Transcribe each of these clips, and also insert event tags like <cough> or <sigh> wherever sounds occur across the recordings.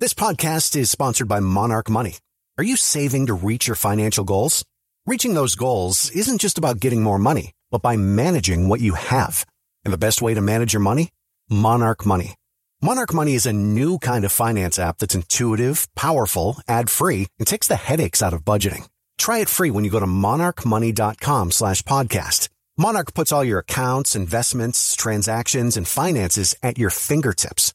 This podcast is sponsored by Monarch Money. Are you saving to reach your financial goals? Reaching those goals isn't just about getting more money, but by managing what you have. And the best way to manage your money? Monarch Money. Monarch Money is a new kind of finance app that's intuitive, powerful, ad-free, and takes the headaches out of budgeting. Try it free when you go to monarchmoney.com slash podcast. Monarch puts all your accounts, investments, transactions, and finances at your fingertips.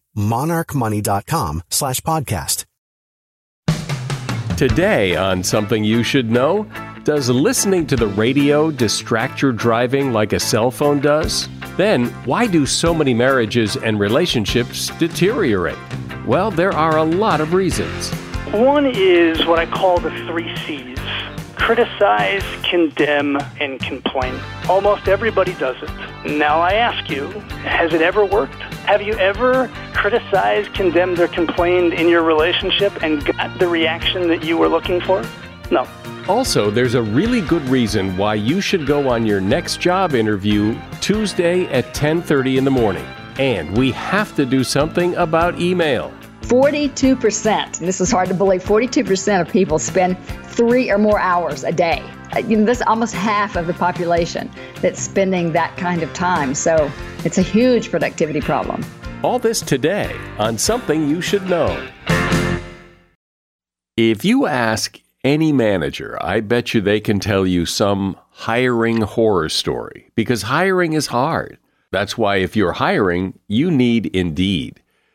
monarchmoney.com slash podcast. Today on Something You Should Know, does listening to the radio distract your driving like a cell phone does? Then, why do so many marriages and relationships deteriorate? Well, there are a lot of reasons. One is what I call the three C's criticize, condemn, and complain. Almost everybody does it. Now I ask you, has it ever worked? Have you ever criticized, condemned, or complained in your relationship and got the reaction that you were looking for? No. Also, there's a really good reason why you should go on your next job interview Tuesday at 10:30 in the morning. And we have to do something about email. 42%, this is hard to believe, 42% of people spend three or more hours a day. Uh, You know, that's almost half of the population that's spending that kind of time. So it's a huge productivity problem. All this today on Something You Should Know. If you ask any manager, I bet you they can tell you some hiring horror story because hiring is hard. That's why if you're hiring, you need Indeed.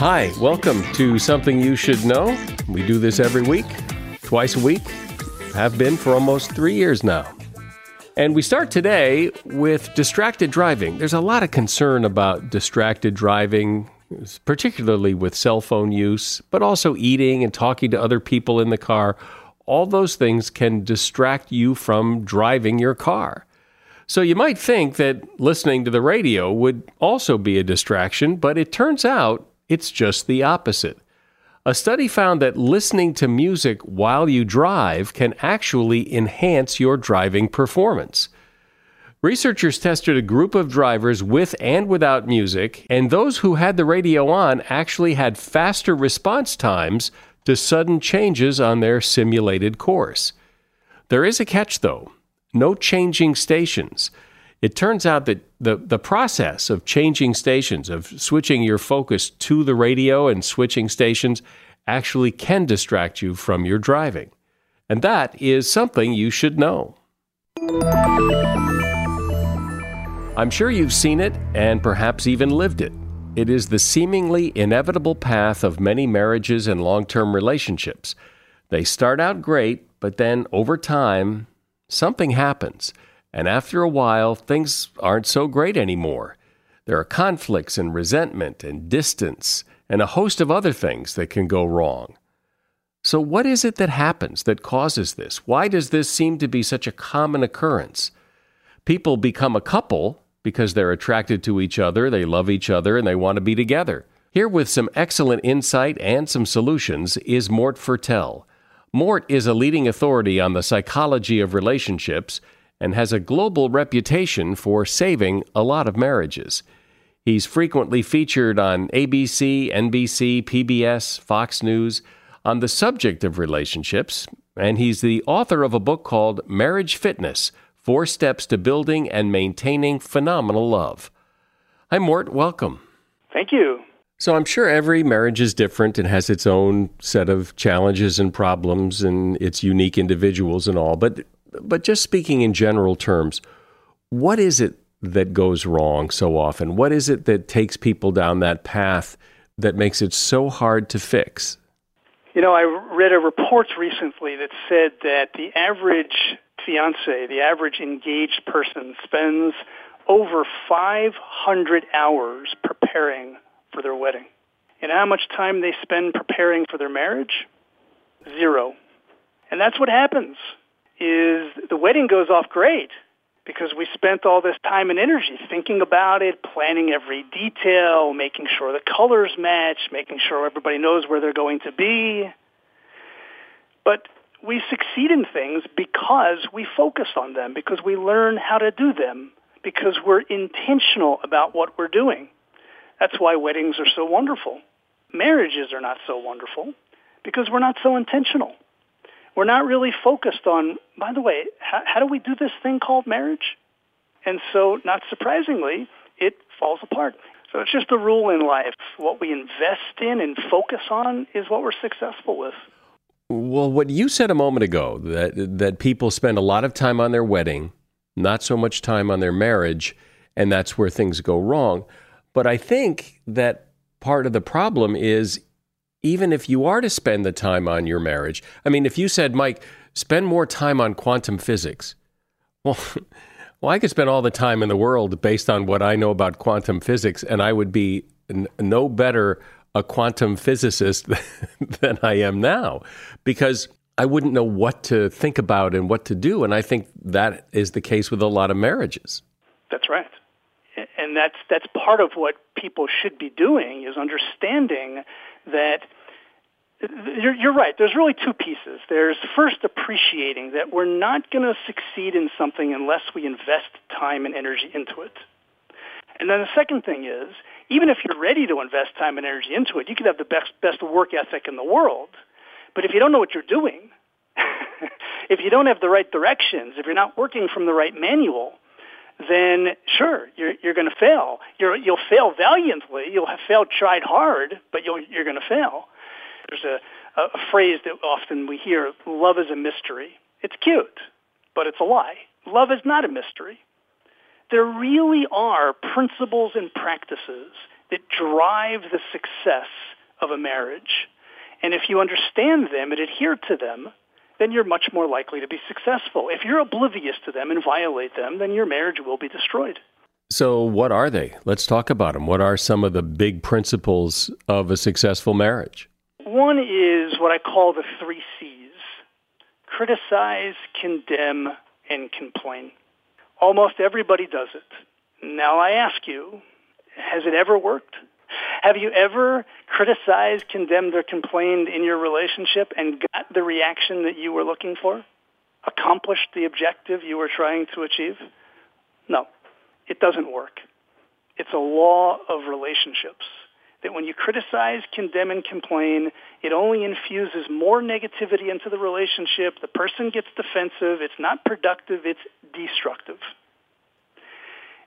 Hi, welcome to Something You Should Know. We do this every week, twice a week, have been for almost three years now. And we start today with distracted driving. There's a lot of concern about distracted driving, particularly with cell phone use, but also eating and talking to other people in the car. All those things can distract you from driving your car. So you might think that listening to the radio would also be a distraction, but it turns out it's just the opposite. A study found that listening to music while you drive can actually enhance your driving performance. Researchers tested a group of drivers with and without music, and those who had the radio on actually had faster response times to sudden changes on their simulated course. There is a catch, though no changing stations. It turns out that the, the process of changing stations, of switching your focus to the radio and switching stations, actually can distract you from your driving. And that is something you should know. I'm sure you've seen it and perhaps even lived it. It is the seemingly inevitable path of many marriages and long term relationships. They start out great, but then over time, something happens And after a while, things aren't so great anymore. There are conflicts and resentment and distance and a host of other things that can go wrong. So, what is it that happens that causes this? Why does this seem to be such a common occurrence? People become a couple because they're attracted to each other, they love each other, and they want to be together. Here, with some excellent insight and some solutions, is Mort Fertel. Mort is a leading authority on the psychology of relationships and has a global reputation for saving a lot of marriages. He's frequently featured on ABC, NBC, PBS, Fox News on the subject of relationships, and he's the author of a book called Marriage Fitness Four Steps to Building and Maintaining Phenomenal Love. Hi, Mort. Welcome. Thank you. So, I'm sure every marriage is different and has its own set of challenges and problems and its unique individuals and all. But, but just speaking in general terms, what is it that goes wrong so often? What is it that takes people down that path that makes it so hard to fix? You know, I read a report recently that said that the average fiance, the average engaged person, spends over 500 hours preparing for their wedding. And how much time they spend preparing for their marriage? Zero. And that's what happens is the wedding goes off great because we spent all this time and energy thinking about it, planning every detail, making sure the colors match, making sure everybody knows where they're going to be. But we succeed in things because we focus on them, because we learn how to do them, because we're intentional about what we're doing. That's why weddings are so wonderful. Marriages are not so wonderful because we're not so intentional. We're not really focused on, by the way, how, how do we do this thing called marriage? And so, not surprisingly, it falls apart. So it's just a rule in life. What we invest in and focus on is what we're successful with. Well, what you said a moment ago that that people spend a lot of time on their wedding, not so much time on their marriage, and that's where things go wrong. But I think that part of the problem is even if you are to spend the time on your marriage, I mean, if you said, Mike, spend more time on quantum physics, <laughs> well, well, I could spend all the time in the world based on what I know about quantum physics, and I would be n- no better a quantum physicist <laughs> than I am now because I wouldn't know what to think about and what to do. And I think that is the case with a lot of marriages. That's right. And that's, that's part of what people should be doing is understanding that you're, you're right. There's really two pieces. There's first appreciating that we're not going to succeed in something unless we invest time and energy into it. And then the second thing is even if you're ready to invest time and energy into it, you could have the best best work ethic in the world, but if you don't know what you're doing, <laughs> if you don't have the right directions, if you're not working from the right manual, then sure, you're, you're going to fail. You're, you'll fail valiantly. You'll have failed, tried hard, but you'll, you're going to fail. There's a, a, a phrase that often we hear, love is a mystery. It's cute, but it's a lie. Love is not a mystery there really are principles and practices that drive the success of a marriage. And if you understand them and adhere to them, then you're much more likely to be successful. If you're oblivious to them and violate them, then your marriage will be destroyed. So, what are they? Let's talk about them. What are some of the big principles of a successful marriage? One is what I call the three C's criticize, condemn, and complain. Almost everybody does it. Now I ask you, has it ever worked? Have you ever criticized, condemned, or complained in your relationship and got the reaction that you were looking for? Accomplished the objective you were trying to achieve? No, it doesn't work. It's a law of relationships that when you criticize, condemn, and complain, it only infuses more negativity into the relationship. The person gets defensive. It's not productive. It's destructive.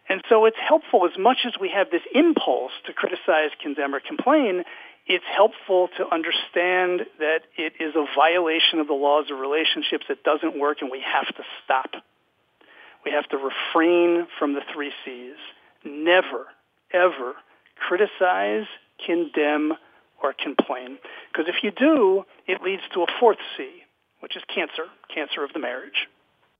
And so it's helpful as much as we have this impulse to criticize, condemn, or complain, it's helpful to understand that it is a violation of the laws of relationships that doesn't work and we have to stop. We have to refrain from the three C's. Never, ever criticize, condemn, or complain. Because if you do, it leads to a fourth C, which is cancer, cancer of the marriage.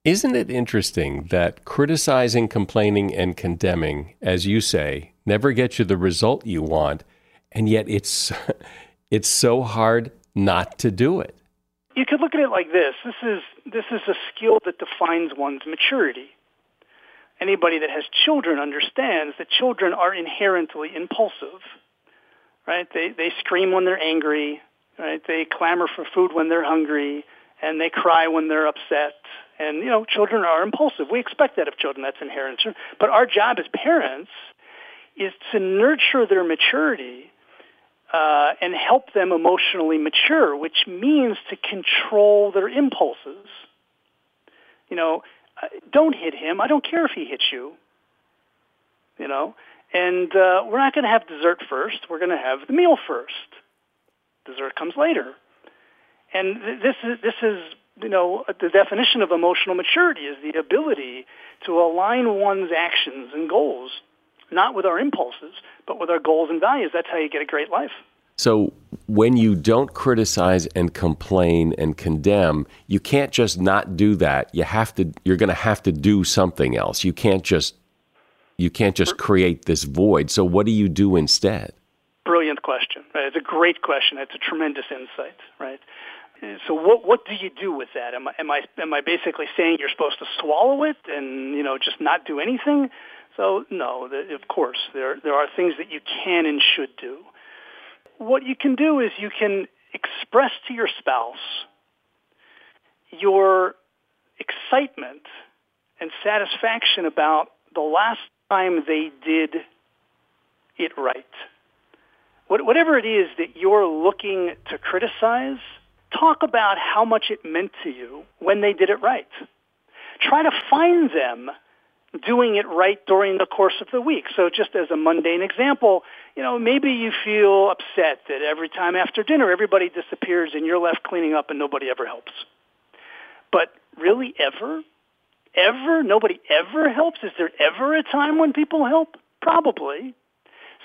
Isn't it interesting that criticizing, complaining, and condemning, as you say, never gets you the result you want, and yet it's <laughs> it's so hard not to do it? You could look at it like this. This is this is a skill that defines one's maturity. Anybody that has children understands that children are inherently impulsive. Right? They they scream when they're angry, right? They clamor for food when they're hungry, and they cry when they're upset. And you know, children are impulsive. We expect that of children. That's inherent. But our job as parents is to nurture their maturity uh, and help them emotionally mature, which means to control their impulses. You know, uh, don't hit him. I don't care if he hits you. You know, and uh, we're not going to have dessert first. We're going to have the meal first. Dessert comes later. And th- this is this is you know the definition of emotional maturity is the ability to align one's actions and goals not with our impulses, but with our goals and values. That's how you get a great life. So when you don't criticize and complain and condemn, you can't just not do that. You have to you're going to have to do something else. You can't just you can't just create this void. So what do you do instead? Brilliant question. Right? It's a great question. It's a tremendous insight, right? So what what do you do with that? Am I am I am I basically saying you're supposed to swallow it and you know just not do anything? So no, the, of course there there are things that you can and should do. What you can do is you can express to your spouse your excitement and satisfaction about the last time they did it right. What, whatever it is that you're looking to criticize, talk about how much it meant to you when they did it right. Try to find them doing it right during the course of the week. So just as a mundane example, you know, maybe you feel upset that every time after dinner everybody disappears and you're left cleaning up and nobody ever helps. But really ever? Ever? Nobody ever helps? Is there ever a time when people help? Probably.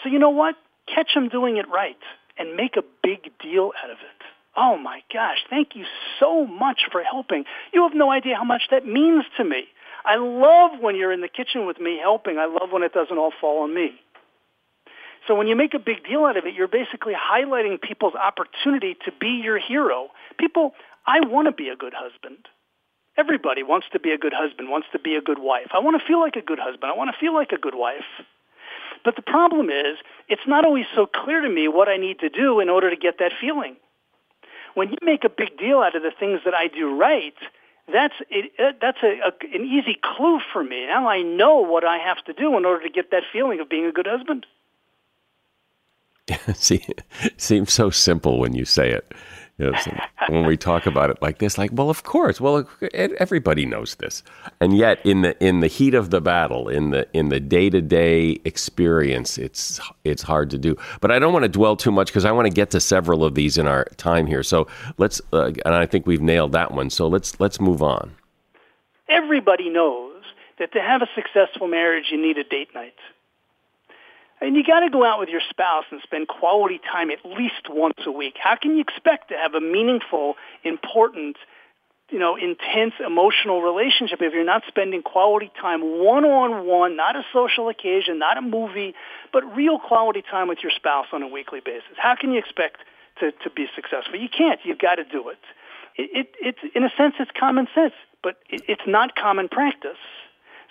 So you know what? Catch them doing it right and make a big deal out of it. Oh my gosh, thank you so much for helping. You have no idea how much that means to me. I love when you're in the kitchen with me helping. I love when it doesn't all fall on me. So when you make a big deal out of it, you're basically highlighting people's opportunity to be your hero. People, I want to be a good husband. Everybody wants to be a good husband, wants to be a good wife. I want to feel like a good husband. I want to feel like a good wife. But the problem is, it's not always so clear to me what I need to do in order to get that feeling. When you make a big deal out of the things that I do right, that's it, uh, that's a, a, an easy clue for me. Now I know what I have to do in order to get that feeling of being a good husband. <laughs> See, it seems so simple when you say it. Know, when we talk about it like this, like, well, of course, well, everybody knows this, and yet in the in the heat of the battle, in the in the day to day experience, it's it's hard to do. But I don't want to dwell too much because I want to get to several of these in our time here. So let's, uh, and I think we've nailed that one. So let's let's move on. Everybody knows that to have a successful marriage, you need a date night. And you got to go out with your spouse and spend quality time at least once a week. How can you expect to have a meaningful, important, you know, intense emotional relationship if you're not spending quality time one-on-one, not a social occasion, not a movie, but real quality time with your spouse on a weekly basis? How can you expect to, to be successful? You can't. You've got to do it. It, it. It's, in a sense, it's common sense, but it, it's not common practice.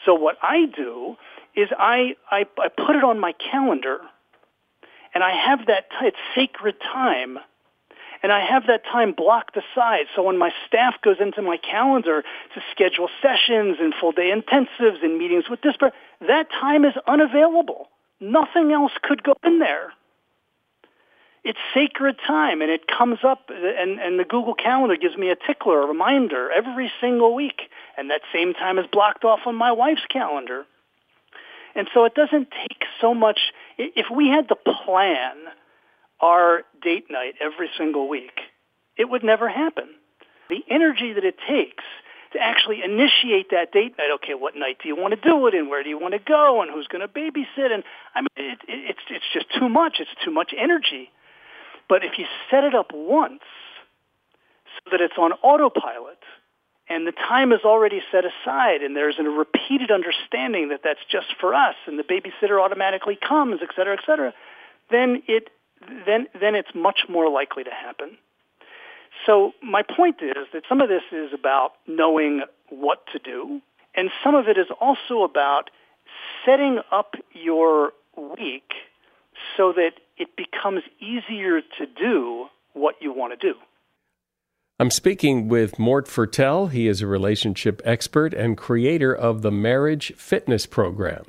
So what I do is I, I, I put it on my calendar and I have that, t- it's sacred time. And I have that time blocked aside. So when my staff goes into my calendar to schedule sessions and full day intensives and meetings with this, person, that time is unavailable. Nothing else could go in there. It's sacred time and it comes up and, and the Google Calendar gives me a tickler, a reminder every single week. And that same time is blocked off on my wife's calendar. And so it doesn't take so much. If we had to plan our date night every single week, it would never happen. The energy that it takes to actually initiate that date night. Okay, what night do you want to do it in? Where do you want to go? And who's going to babysit? And I mean, it, it, it's it's just too much. It's too much energy. But if you set it up once so that it's on autopilot, and the time is already set aside and there's a repeated understanding that that's just for us and the babysitter automatically comes, et cetera, et cetera, then it then then it's much more likely to happen. So my point is that some of this is about knowing what to do, and some of it is also about setting up your week so that it becomes easier to do what you want to do. I'm speaking with Mort Fertel. He is a relationship expert and creator of the Marriage Fitness Program.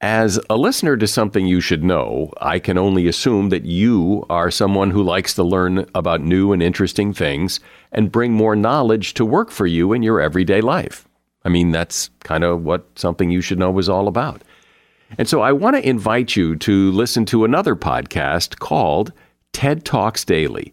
As a listener to something you should know, I can only assume that you are someone who likes to learn about new and interesting things and bring more knowledge to work for you in your everyday life. I mean, that's kind of what something you should know is all about. And so I want to invite you to listen to another podcast called TED Talks Daily.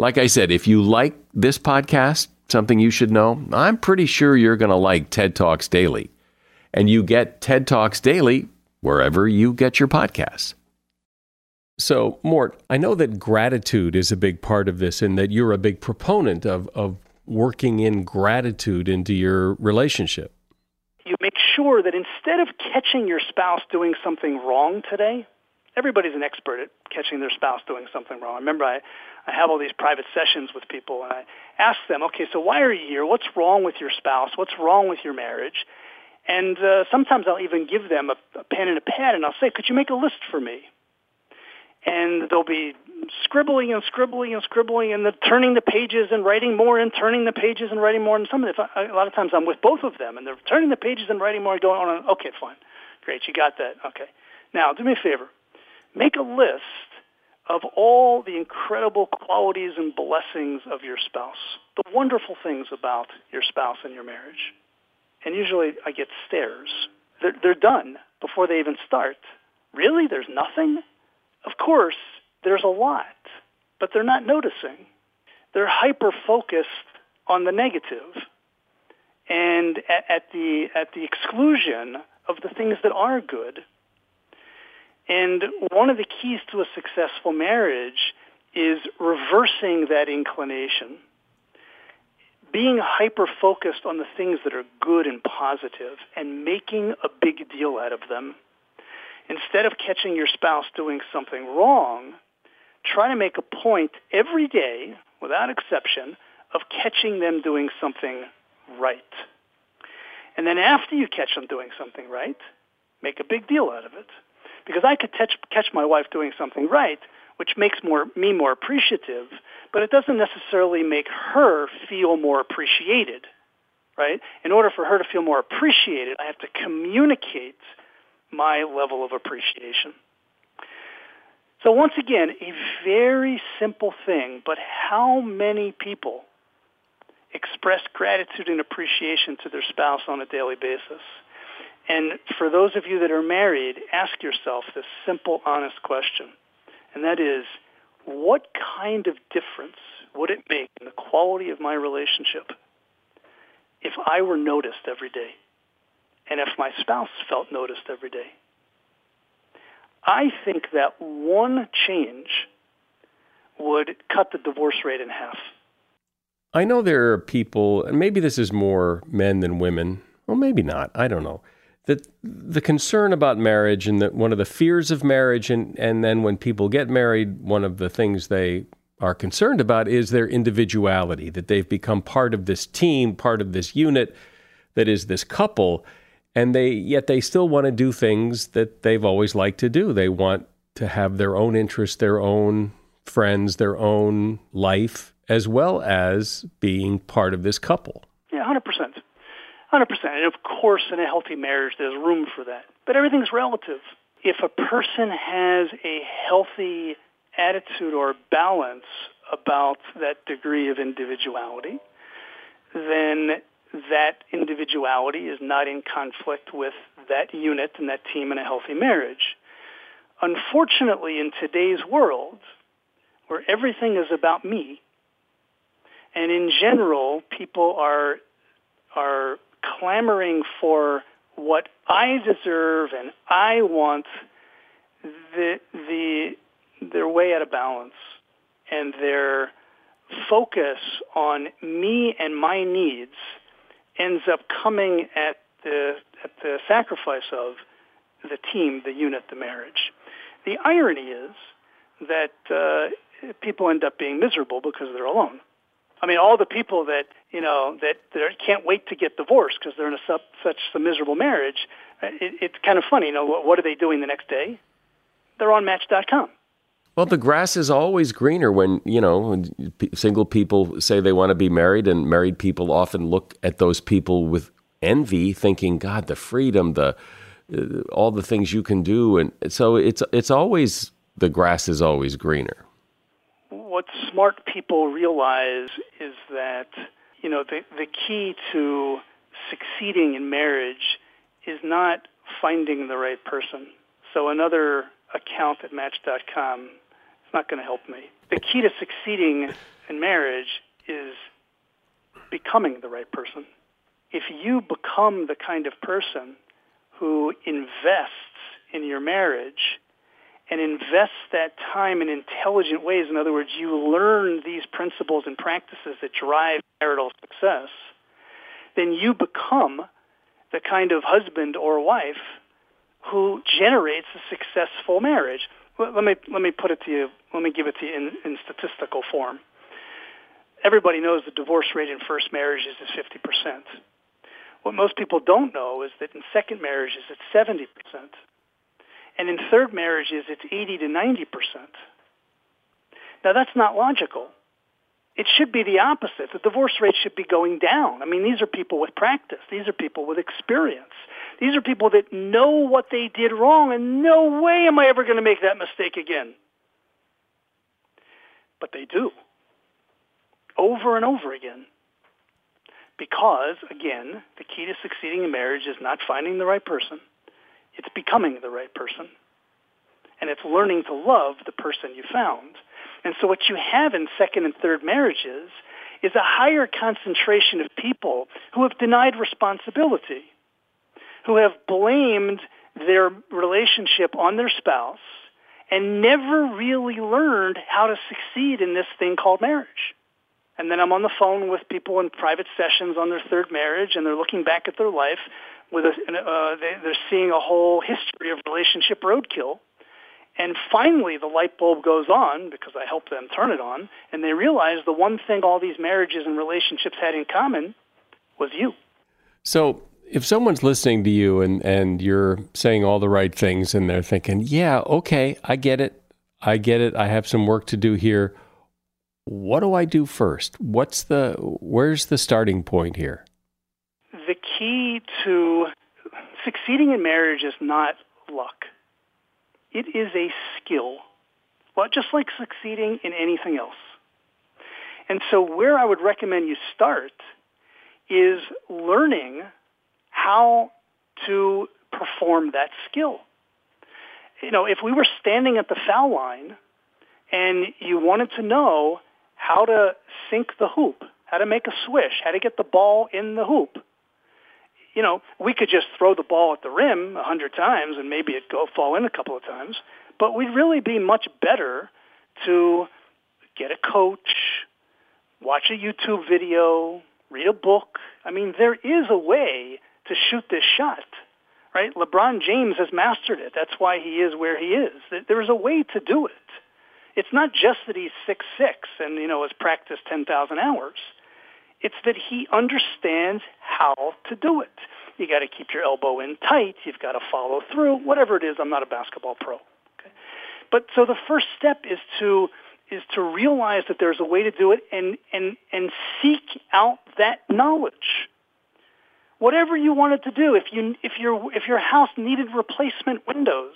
Like I said, if you like this podcast, something you should know? I'm pretty sure you're going to like TED Talks Daily. And you get TED Talks Daily wherever you get your podcasts. So, Mort, I know that gratitude is a big part of this and that you're a big proponent of, of working in gratitude into your relationship. You make sure that instead of catching your spouse doing something wrong today, everybody's an expert at catching their spouse doing something wrong. I remember I, I have all these private sessions with people and I ask them, okay, so why are you here? What's wrong with your spouse? What's wrong with your marriage? And uh, sometimes I'll even give them a, a pen and a pad and I'll say, could you make a list for me? And they'll be scribbling and scribbling and scribbling and turning the pages and writing more and turning the pages and writing more. And some of the, a lot of times I'm with both of them and they're turning the pages and writing more and going on. And, okay, fine. Great, you got that. Okay. Now, do me a favor make a list of all the incredible qualities and blessings of your spouse, the wonderful things about your spouse and your marriage. And usually I get stares. They're, they're done before they even start. Really? There's nothing? Of course, there's a lot, but they're not noticing. They're hyper-focused on the negative and at, at, the, at the exclusion of the things that are good and one of the keys to a successful marriage is reversing that inclination, being hyper-focused on the things that are good and positive and making a big deal out of them. Instead of catching your spouse doing something wrong, try to make a point every day, without exception, of catching them doing something right. And then after you catch them doing something right, make a big deal out of it because I could catch, catch my wife doing something right, which makes more, me more appreciative, but it doesn't necessarily make her feel more appreciated, right? In order for her to feel more appreciated, I have to communicate my level of appreciation. So once again, a very simple thing, but how many people express gratitude and appreciation to their spouse on a daily basis? And for those of you that are married, ask yourself this simple, honest question. And that is, what kind of difference would it make in the quality of my relationship if I were noticed every day and if my spouse felt noticed every day? I think that one change would cut the divorce rate in half. I know there are people, and maybe this is more men than women. Well, maybe not. I don't know that the concern about marriage and that one of the fears of marriage and, and then when people get married, one of the things they are concerned about is their individuality, that they've become part of this team, part of this unit that is this couple, and they yet they still want to do things that they've always liked to do. They want to have their own interests, their own friends, their own life, as well as being part of this couple. Yeah, hundred percent. 100%. And of course, in a healthy marriage, there's room for that. But everything's relative. If a person has a healthy attitude or balance about that degree of individuality, then that individuality is not in conflict with that unit and that team in a healthy marriage. Unfortunately, in today's world, where everything is about me, and in general, people are are clamoring for what I deserve and I want, the the they're way out of balance, and their focus on me and my needs ends up coming at the at the sacrifice of the team, the unit, the marriage. The irony is that uh, people end up being miserable because they're alone. I mean, all the people that you know that, that can't wait to get divorced because they're in a sub, such a miserable marriage. Uh, it, it's kind of funny. You know, what, what are they doing the next day? They're on Match.com. Well, the grass is always greener when, you know, single people say they want to be married, and married people often look at those people with envy, thinking, God, the freedom, the uh, all the things you can do. And so it's, it's always, the grass is always greener. What smart people realize is that, you know, the, the key to succeeding in marriage is not finding the right person. So another account at Match.com is not going to help me. The key to succeeding in marriage is becoming the right person. If you become the kind of person who invests in your marriage and invest that time in intelligent ways, in other words, you learn these principles and practices that drive marital success, then you become the kind of husband or wife who generates a successful marriage let me let me put it to you. Let me give it to you in, in statistical form. Everybody knows the divorce rate in first marriages is 50%. What most people don't know is that in second marriages it's 70%. And in third marriages it's 80 to 90%. Now that's not logical. It should be the opposite. The divorce rate should be going down. I mean, these are people with practice. These are people with experience. These are people that know what they did wrong, and no way am I ever going to make that mistake again. But they do. Over and over again. Because, again, the key to succeeding in marriage is not finding the right person. It's becoming the right person. And it's learning to love the person you found. And so what you have in second and third marriages is a higher concentration of people who have denied responsibility who have blamed their relationship on their spouse and never really learned how to succeed in this thing called marriage. And then I'm on the phone with people in private sessions on their third marriage, and they're looking back at their life with a, uh, they, they're seeing a whole history of relationship roadkill. And finally, the light bulb goes on because I help them turn it on, and they realize the one thing all these marriages and relationships had in common was you. So if someone's listening to you and, and you're saying all the right things and they're thinking, yeah, okay, I get it. I get it. I have some work to do here. What do I do first? What's the where's the starting point here? Key to succeeding in marriage is not luck. It is a skill. Well, just like succeeding in anything else. And so where I would recommend you start is learning how to perform that skill. You know, if we were standing at the foul line and you wanted to know how to sink the hoop, how to make a swish, how to get the ball in the hoop, you know, we could just throw the ball at the rim a hundred times and maybe it go fall in a couple of times, but we'd really be much better to get a coach, watch a YouTube video, read a book. I mean, there is a way to shoot this shot. Right? LeBron James has mastered it. That's why he is where he is. There's a way to do it. It's not just that he's six six and you know has practiced ten thousand hours. It's that he understands how to do it. You got to keep your elbow in tight. You've got to follow through. Whatever it is, I'm not a basketball pro. Okay? But so the first step is to is to realize that there's a way to do it and and and seek out that knowledge whatever you wanted to do. If you if your if your house needed replacement windows,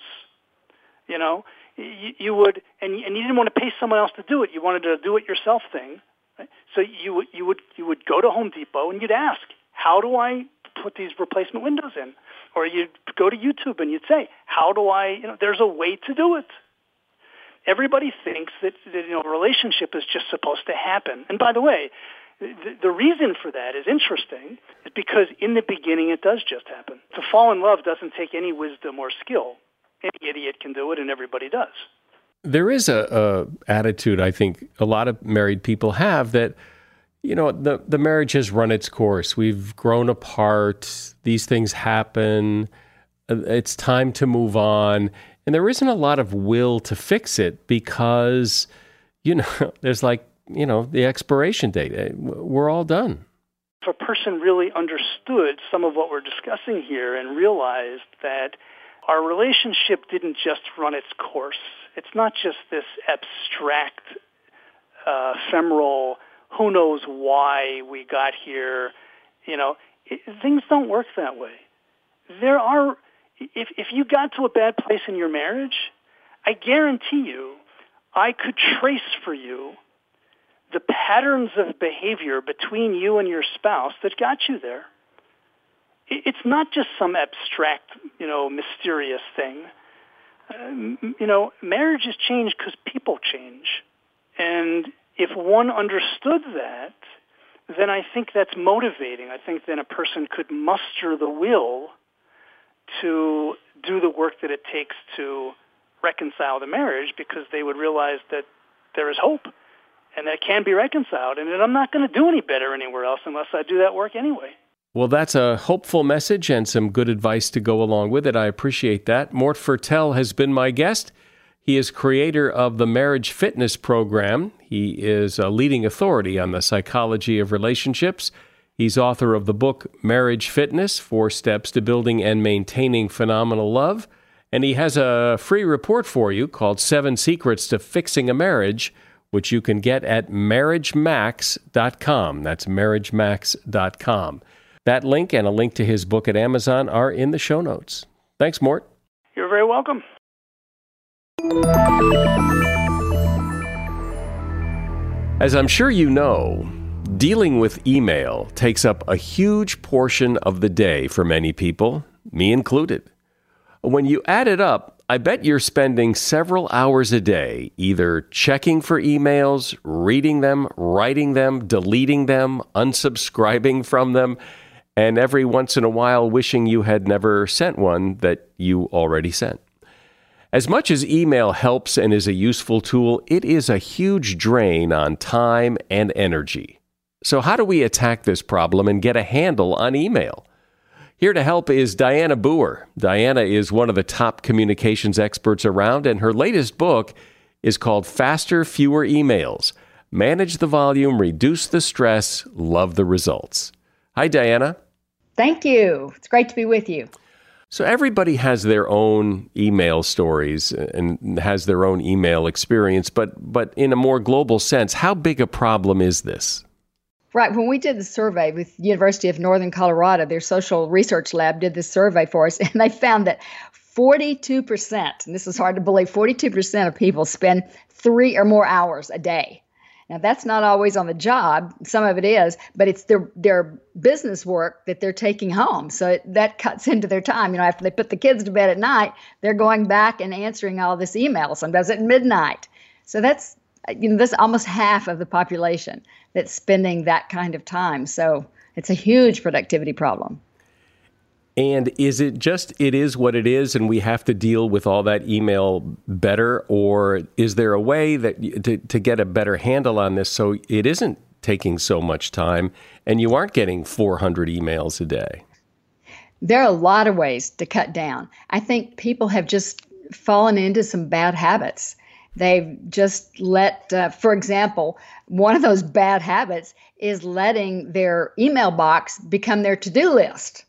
you know, you, you would, and, and you didn't want to pay someone else to do it. You wanted to do it yourself thing. Right? So you would you would you would go to Home Depot and you'd ask, how do I put these replacement windows in? Or you'd go to YouTube and you'd say, how do I? You know, there's a way to do it. Everybody thinks that, that you know a relationship is just supposed to happen. And by the way, the, the reason for that is interesting, is because in the beginning it does just happen. To fall in love doesn't take any wisdom or skill. Any idiot can do it, and everybody does. There is a, a attitude I think a lot of married people have that you know the the marriage has run its course. We've grown apart. These things happen. It's time to move on. And there isn't a lot of will to fix it because you know <laughs> there's like you know, the expiration date. Eh, we're all done. If a person really understood some of what we're discussing here and realized that our relationship didn't just run its course, it's not just this abstract, uh, ephemeral, who knows why we got here. You know, it, things don't work that way. There are, if, if you got to a bad place in your marriage, I guarantee you, I could trace for you the patterns of behavior between you and your spouse that got you there. It's not just some abstract, you know, mysterious thing. Um, you know, marriages change because people change. And if one understood that, then I think that's motivating. I think then a person could muster the will to do the work that it takes to reconcile the marriage because they would realize that there is hope and that it can be reconciled. And that I'm not going to do any better anywhere else unless I do that work anyway. Well, that's a hopeful message and some good advice to go along with it. I appreciate that. Mort Fertel has been my guest. He is creator of the Marriage Fitness Program. He is a leading authority on the psychology of relationships. He's author of the book Marriage Fitness Four Steps to Building and Maintaining Phenomenal Love. And he has a free report for you called Seven Secrets to Fixing a Marriage which you can get at marriagemax.com. That's marriagemax.com. That link and a link to his book at Amazon are in the show notes. Thanks, Mort. You're very welcome. As I'm sure you know, dealing with email takes up a huge portion of the day for many people, me included. When you add it up, I bet you're spending several hours a day either checking for emails, reading them, writing them, deleting them, unsubscribing from them, and every once in a while wishing you had never sent one that you already sent. As much as email helps and is a useful tool, it is a huge drain on time and energy. So, how do we attack this problem and get a handle on email? Here to help is Dianna Booher. Dianna is one of the top communications experts around, and her latest book is called Faster, Fewer Emails Manage the Volume, Reduce the Stress, Love the Results. Hi, Dianna. Thank you. It's great to be with you. So, everybody has their own email stories and has their own email experience, but, but in a more global sense, how big a problem is this? Right. When we did the survey with University of Northern Colorado, their social research lab did this survey for us, <laughs> and they found that 42%, and this is hard to believe, 42% of people spend three or more hours a day. Now that's not always on the job. Some of it is, but it's their their business work that they're taking home. So it, that cuts into their time. You know, after they put the kids to bed at night, they're going back and answering all this email. Sometimes at midnight. So that's you know, this almost half of the population that's spending that kind of time. So it's a huge productivity problem. And is it just it is what it is, and we have to deal with all that email better, or is there a way that to, to get a better handle on this so it isn't taking so much time and you aren't getting 400 emails a day? There are a lot of ways to cut down. I think people have just fallen into some bad habits. They've just let, uh, for example, one of those bad habits is letting their email box become their to do list.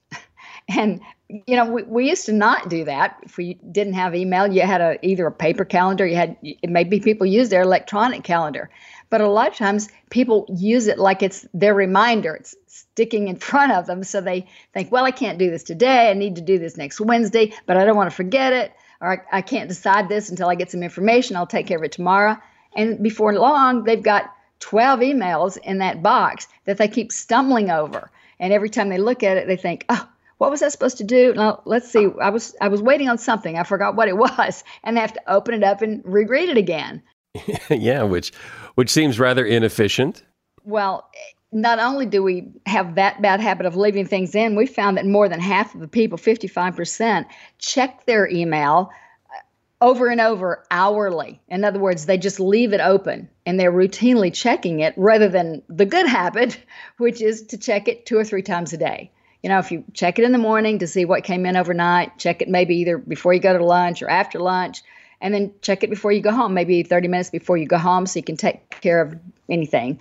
And you know, we, we used to not do that. If we didn't have email, you had a either a paper calendar, you had maybe people use their electronic calendar. But a lot of times people use it like it's their reminder. It's sticking in <laughs> front of them. So they think, well, I can't do this today. I need to do this next Wednesday, but I don't want to forget it or I, I can't decide this until I get some information. I'll take care of it tomorrow. And before long, they've got 12 emails in that box that they keep stumbling over. And every time they look at it, they think, oh, what was I supposed to do? Now, let's see. I was I was waiting on something. I forgot what it <laughs> was, and they have to open it up and reread it again. <laughs> yeah, which which seems rather inefficient. Well, not only do we have that bad habit of leaving things in, we found that more than half of the people, 55%, check their email uh, over and over hourly. In other words, they just leave it open and they're routinely checking it rather than the good <laughs> habit, which is to check it two or three times a day. You know, if you check it in the morning to see what came in overnight, check it maybe either before you go to lunch or after lunch, and then check it before you go home, maybe 30 minutes before you go home so you can take care of anything.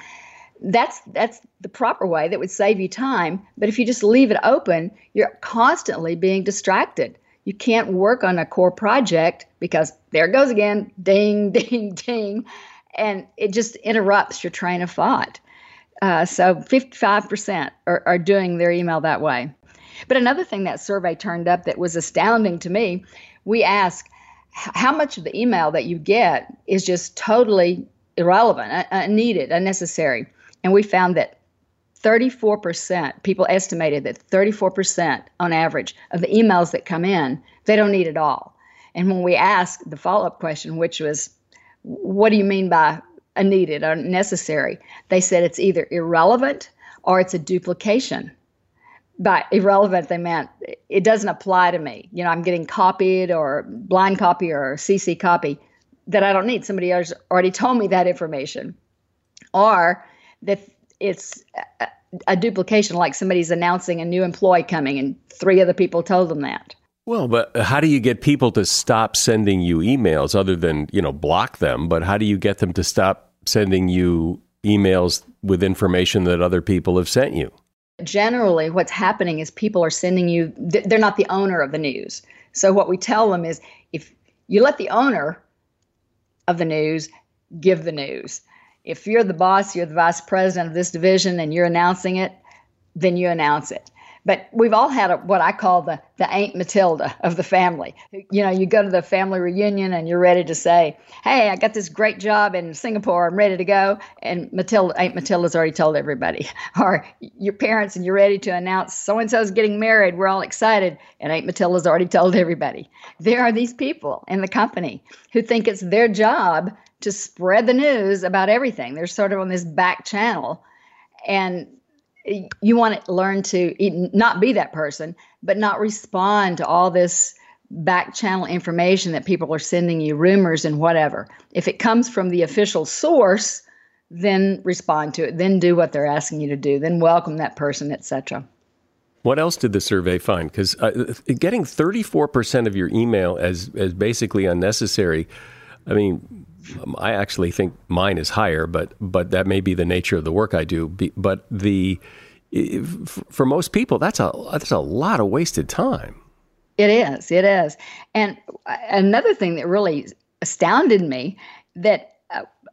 That's that's the proper way that would save you time but if you just leave it open you're constantly being distracted. You can't work on a core project because there it goes again ding <laughs> ding ding and it just interrupts your train of thought uh, so 55% are, are doing their email that way but another thing that survey turned up that was astounding to me we asked how much of the email that you get is just totally irrelevant, unneeded, unnecessary. And we found that 34%, people estimated that 34% on average of the emails that come in, they don't need at all. And when we asked the follow up question, which was, what do you mean by needed or necessary? They said it's either irrelevant or it's a duplication. By irrelevant, they meant it doesn't apply to me. You know, I'm getting copied or blind copy or CC copy that I don't need. Somebody else already told me that information. Or that it's a, a duplication, like somebody's announcing a new employee coming and three other people told them that. Well, but how do you get people to stop sending you emails other than, you know, block them? But how do you get them to stop sending you emails with information that other people have sent you? Generally, what's happening is people are sending you, they're not the owner of the news. So, what we tell them is if you let the owner of the news give the news, if you're the boss, you're the vice president of this division, and you're announcing it, then you announce it. But we've all had a, what I call the the Aunt Matilda of the family. You know, you go to the family reunion and you're ready to say, "Hey, I got this great job in Singapore. I'm ready to go." And Matilda, Aunt Matilda's already told everybody. <laughs> Or your parents and you're ready to announce so and so's getting married. We're all excited, and Aunt Matilda's already told everybody. There are these people in the company who think it's their job to spread the news about everything. They're sort of on this back channel. And you want to learn to not be that person, but not respond to all this back channel information that people are sending you, rumors and whatever. If it comes from the official source, then respond to it. Then do what they're asking you to do. Then welcome that person, etc. What else did the survey find? Because uh, getting 34% of your email as, as basically unnecessary, I mean, I actually think mine is higher, but but that may be the nature of the work I do. But the for most people, that's a that's a lot of wasted time. It is. It is. And another thing that really astounded me that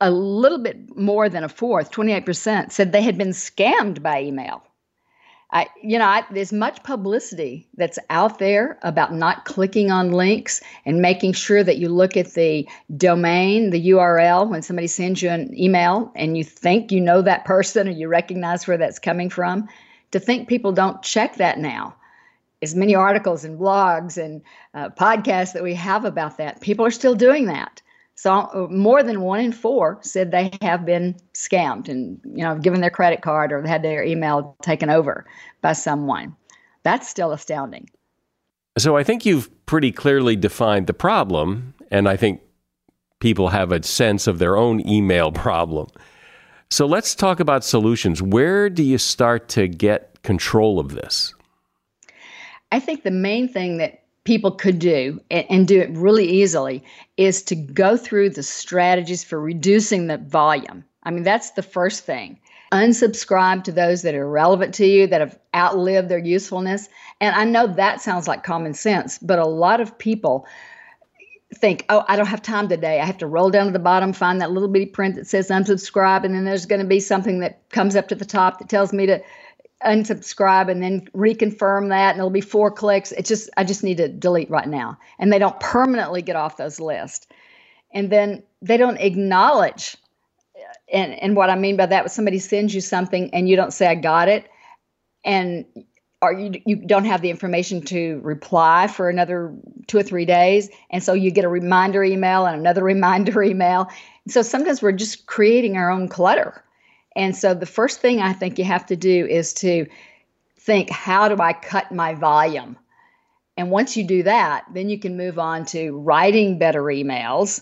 a little bit more than a fourth, 28%, said they had been scammed by email. I, you know, I, there's much publicity that's out there about not clicking on links and making sure that you look at the domain, the URL, when somebody sends you an email and you think you know that person or you recognize where that's coming from. To think people don't check that now. As many articles and blogs and uh, podcasts that we have about that, people are still doing that. So uh, more than one in four said they have been scammed and you know given their credit card or had their email taken over by someone. That's still astounding. So I think you've pretty clearly defined the problem, and I think people have a sense of their own email <laughs> problem. So let's talk about solutions. Where do you start to get control of this? I think the main thing that people could do and, and, do it really easily is to go through the strategies for reducing the volume. I mean, that's the first thing. Unsubscribe to those that are relevant to you, that have outlived their usefulness. And I know that sounds like common sense, but a lot of people think, oh, I don't have time today. I have to roll down to the bottom, find that little bitty print that says unsubscribe, and then there's going to be something that comes up to the top that tells me to unsubscribe and then reconfirm that and it'll be four clicks it's just i just need to delete right now and they don't permanently get off those lists and then they don't acknowledge and and what I mean by that somebody sends you something and you don't say I got it, and or you you don't have the information to reply for another two or three days, and so you get a reminder email and another <laughs> reminder email. So sometimes we're just creating our own clutter. And so the first thing I think you have to do is to think, how do I cut my volume? And once you do that, then you can move on to writing better emails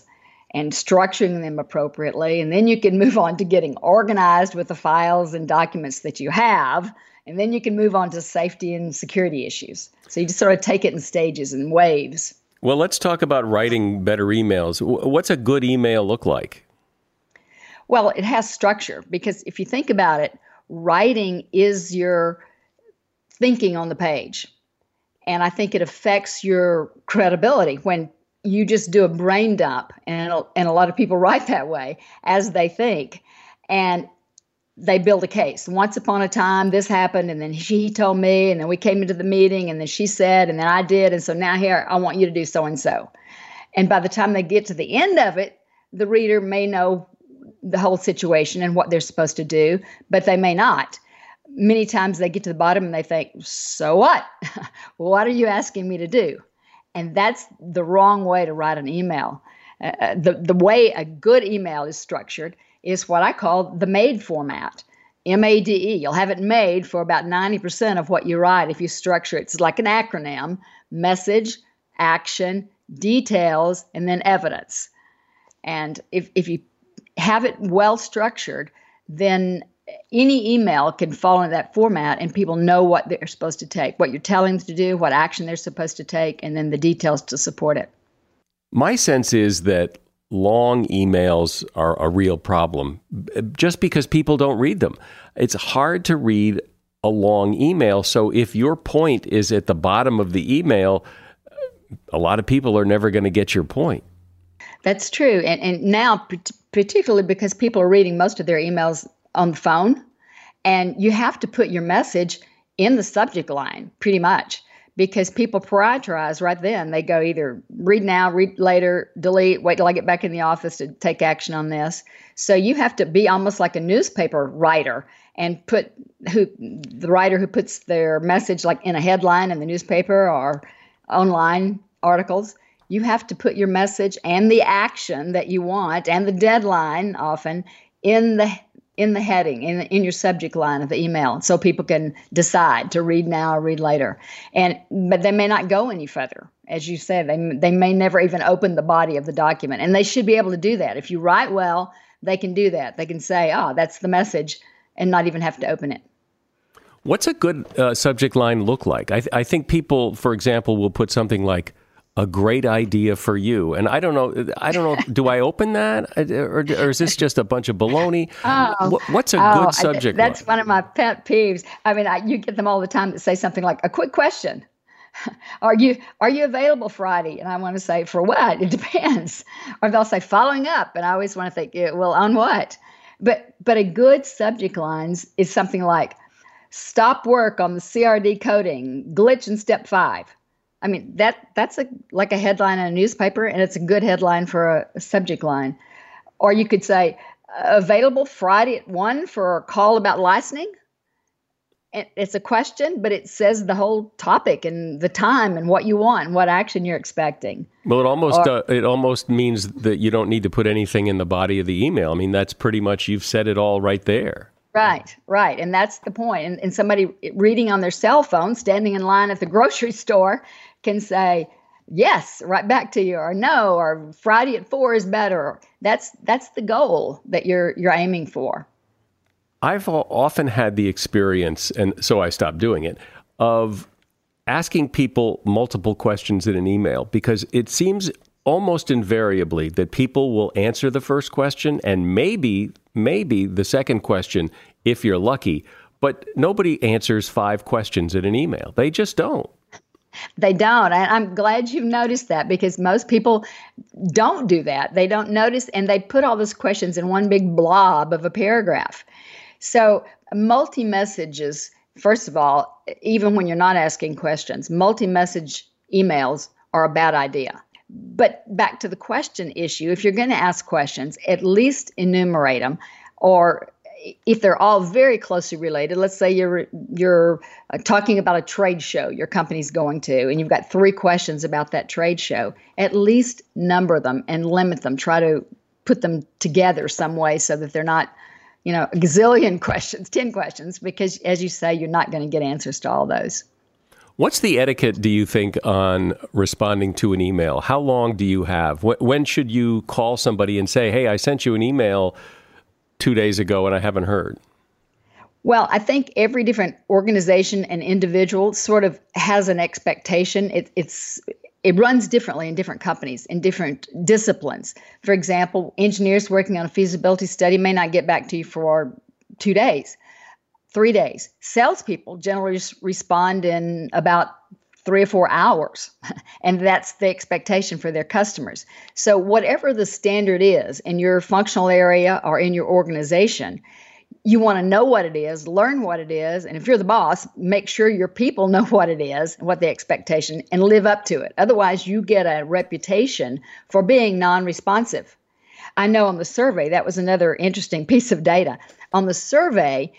and structuring them appropriately. And then you can move on to getting organized with the files and documents that you have. And then you can move on to safety and security issues. So you just sort of take it in stages and waves. Well, let's talk about writing better emails. What's a good email look like? Well, it has structure because if you think about it, writing is your thinking on the page. And I think it affects your credibility when you just do a brain dump, and, and a lot of people write that way as they think. And they build a case. Once upon a time, this happened, and then she told me, and then we came into the meeting, and then she said, and then I did, and so now here I want you to do so and so. And by the time they get to the end of it, the reader may know the whole situation and what they're supposed to do, but they may not. Many times they get to the bottom and they think, So what? <laughs> what are you asking me to do? And that's the wrong way to write an email. Uh, uh, the, the way a good email is structured is what I call the MADE format. M A D E. You'll have it made for about 90% of what you write if you structure it. It's like an acronym message, action, details, and then evidence. And if, if you have it well structured, then any email can fall into that format and people know what they're supposed to take, what you're telling them to do, what action they're supposed to take, and then the details to support it. My sense is that long emails are a real problem just because people don't read them. It's hard to read a long email. So if your point is at the bottom of the email, a lot of people are never going to get your point. That's true. And, and now, particularly because people are reading most of their emails on the phone, and you have to put your message in the subject line pretty much because people prioritize right then. They go either read now, read later, delete, wait till I get back in the office to take action on this. So you have to be almost like a newspaper writer and put who the writer who puts their message like in a headline in the newspaper or online articles you have to put your message and the action that you want and the deadline often in the in the heading in in your subject line of the email so people can decide to read now or read later. And but they may not go any further. As you said they they may never even open the body of the document. And they should be able to do that. If you write well they can do that. They can say oh that's the message and not even have to open it. What's a good uh, subject line look like? I, th- I think people, for example, will put something like a great idea for you. And I don't know, I don't know, do I open that uh, or, or is this just a bunch of baloney? Oh, What's a oh, good subject? That's line? one of my pet peeves. I mean, I, you get them all the time that say something like a quick question. <laughs> are you are you available Friday? And I want to say for what? It <laughs> depends. Or they'll say following up, and I always want to think, well, on what? But but a good subject lines is something like stop work on the CRD coding, glitch in step five I mean that that's a like a headline in a newspaper, and it's a good headline for a, a subject line. Or you could say available Friday at one for a call about licensing. It's a question, but it says the whole topic and the time and what you want and what action you're expecting. Well, it almost or, uh, it almost means that you don't need to put anything in the body of the email. I mean, that's pretty much you've said it all right there. Right, right. And that's the point. And, and somebody reading on their cell phone, standing in line at the grocery store, can say yes right back to you or no or friday at four is better. That's that's the goal that you're you're aiming for. I've often had the experience and so i stopped doing it of asking people multiple questions in an email because it seems almost invariably that people will answer the first question and maybe maybe the second question if you're lucky but nobody answers five questions in an email. They just don't they don't. And I'm glad you've noticed that because most people don't do that. They don't notice and they put all those questions in one big blob of a paragraph. So, multi messages, first of all, even when you're not asking questions, multi message emails are a bad idea. But back to the question issue if you're going to ask questions, at least enumerate them. or if they're all very closely related, let's say you're you're uh, talking about a trade show your company's going to, and you've got three questions about that trade show. At least number them and limit them. Try to put them together some way so that they're not, you know, a gazillion <laughs> questions, ten questions, because as you say, you're not going to get answers to all those. What's the etiquette, do you think, on responding to an email? How long do you have? When should you call somebody and say, hey, I sent you an email two days ago and I haven't heard? Well, I think every different organization and individual sort of has an expectation. It, it's it runs differently in different companies in different disciplines. For example, engineers working on a feasibility study may not get back to you for two days, three days. Salespeople generally respond in about three or four hours. <laughs> and that's the expectation for their customers. So, whatever the standard is in your functional area or in your organization, you want to know what it is, learn what it is, and if you're the boss, make sure your people <laughs> know what it is and what the expectation and live up to it. Otherwise, you get a reputation for being non responsive. I know on the survey, that was another interesting <laughs> piece of data. On the survey,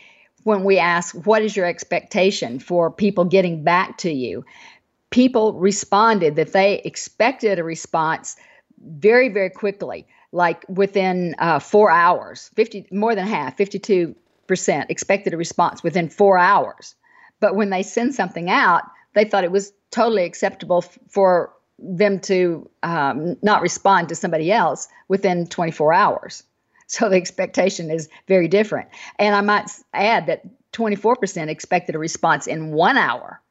when we ask, What is your expectation for people getting back to you? People responded that they expected a response very, very quickly, like within uh, four hours. 50, more than half, 52% expected a response within four hours. But when they send something out, they thought it was totally acceptable f- for them to um, not respond to somebody else within 24 hours. So the expectation is very different. And I might add that 24% expected a response in one hour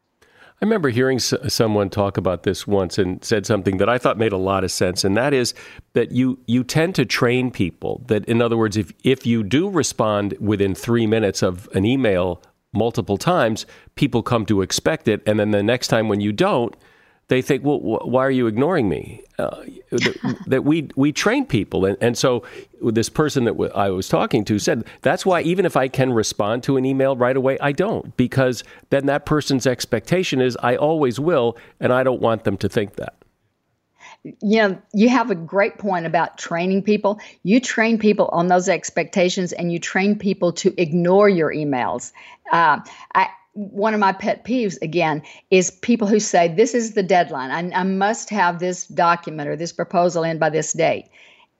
I remember hearing s- someone talk about this once and said something that I thought made a lot of sense, and that is that you you tend to train people that, in other words, if if you do respond within three minutes of an email multiple times, people come to expect it, and then the next time when you don't, they think, well, wh- why are you ignoring me? Uh, <laughs> that, we we train people, and, and so this person that w- I was talking to said that's why even if I can respond to an email right away, I don't because then that person's expectation is I always will, and I don't want them to think that. You know, you have a great point about training people. You train people on those expectations, and you train people to ignore your emails. Uh, I, one of my pet peeves again is people who say this is the deadline. I, I, must have this document or this proposal in by this date.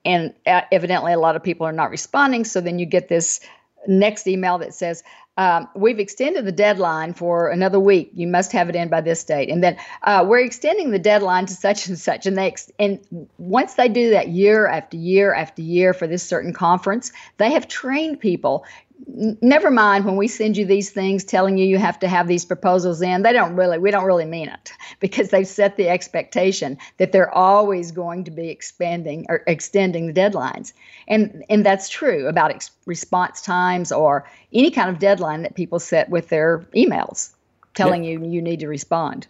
And uh, evidently a lot of people are not responding. So then you get this next email that says um, we've extended the deadline for another week. You must have it in by this date. And then uh, we're extending the deadline to such and such and they ex- and once they do that year after year after year for this certain conference they have trained people never mind when we send you these things telling you you have to have these proposals in. They don't really we don't really mean it <laughs> because they've set the expectation that they're always going to be expanding or extending the deadlines. And and that's true about ex- response times or any kind of deadline that people set with their emails telling yeah. you you need to respond.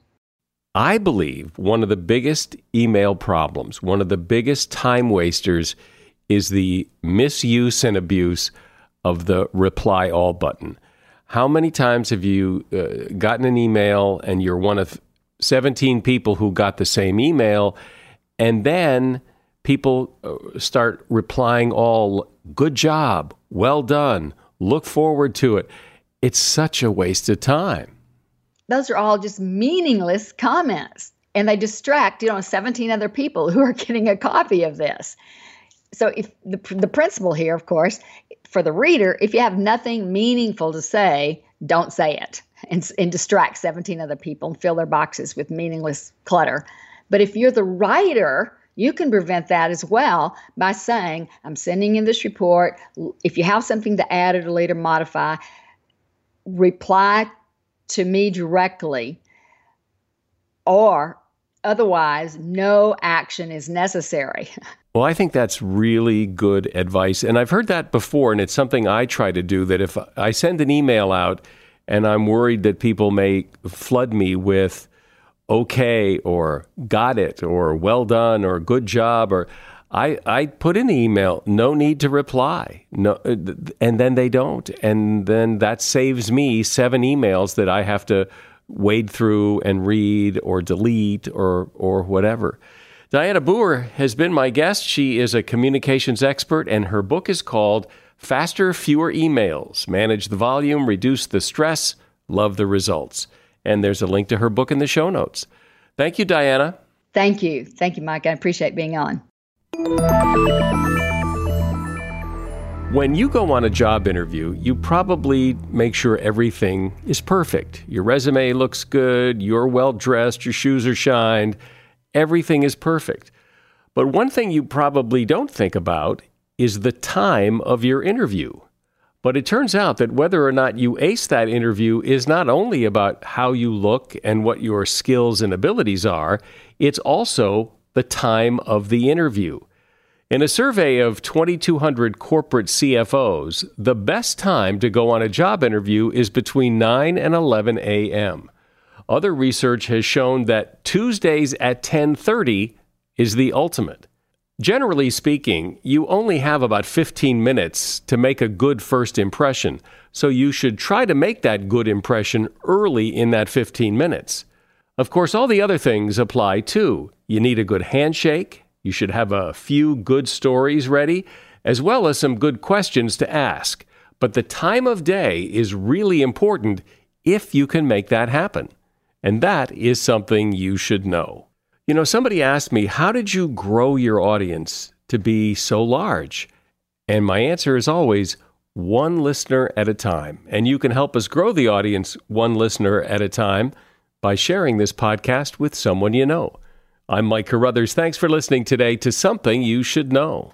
I believe one of the biggest email problems one of the biggest time wasters is the misuse and abuse of the reply all button. How many times have you uh, gotten an email and you're one of 17 people who got the same email, and then people uh, start replying all, good job, well done, look forward to it. It's such a waste of time. Those are all just meaningless comments, and they distract, you know, 17 other people who are <laughs> getting a copy of this so if the, the principle here of course for the reader if you have nothing meaningful to say don't say it and, and distract 17 other people and fill their boxes with meaningless clutter. But if you're the writer you can prevent that as well by saying i'm sending in this report. If you have something to add or delete or modify reply to me directly. Or otherwise no action is necessary <laughs> Well, I think that's really good advice. And I've heard that before, and it's something I try to do that if I send an email out and I'm worried that people may flood me with okay or got it or well done or good job or I, I put in the email, no need to reply. No, uh, and then they don't. And then that saves me seven emails that I have to wade through and read or delete or, or whatever. Dianna Booher has been my guest. She is a communications expert, and her book is called Faster, fewer emails. Manage the volume, reduce the stress, love the results. And there's a link to her book in the show notes. Thank you, Dianna. Thank you. Thank you, Mike. I appreciate being on. When you go on a job interview, you probably make sure everything is perfect. Your resume looks good, you're well dressed, your shoes are shined, everything is perfect. But one thing you probably don't think about is the time of your interview. But it turns out that whether or not you ace that interview is not only about how you look and what your skills and abilities are, it's also the time of the interview. In a survey of 2,200 corporate CFOs, the best time to go on a job interview is between 9 and 11 a.m. Other research has shown that Tuesdays at 10:30 is the ultimate. Generally speaking, you only have about 15 minutes to make a good first impression, so you should try to make that good impression early in that 15 minutes. Of course, all the other things apply too. You need a good handshake, you should have a few good stories ready, as well as some good questions to ask. But the time of day is really important if you can make that happen. And that is something you should know. You know, somebody asked me, How did you grow your audience to be so large? And my answer is always one listener at a time. And you can help us grow the audience one listener at a time by sharing this podcast with someone you know. I'm Mike Carruthers. Thanks for listening today to Something You Should Know.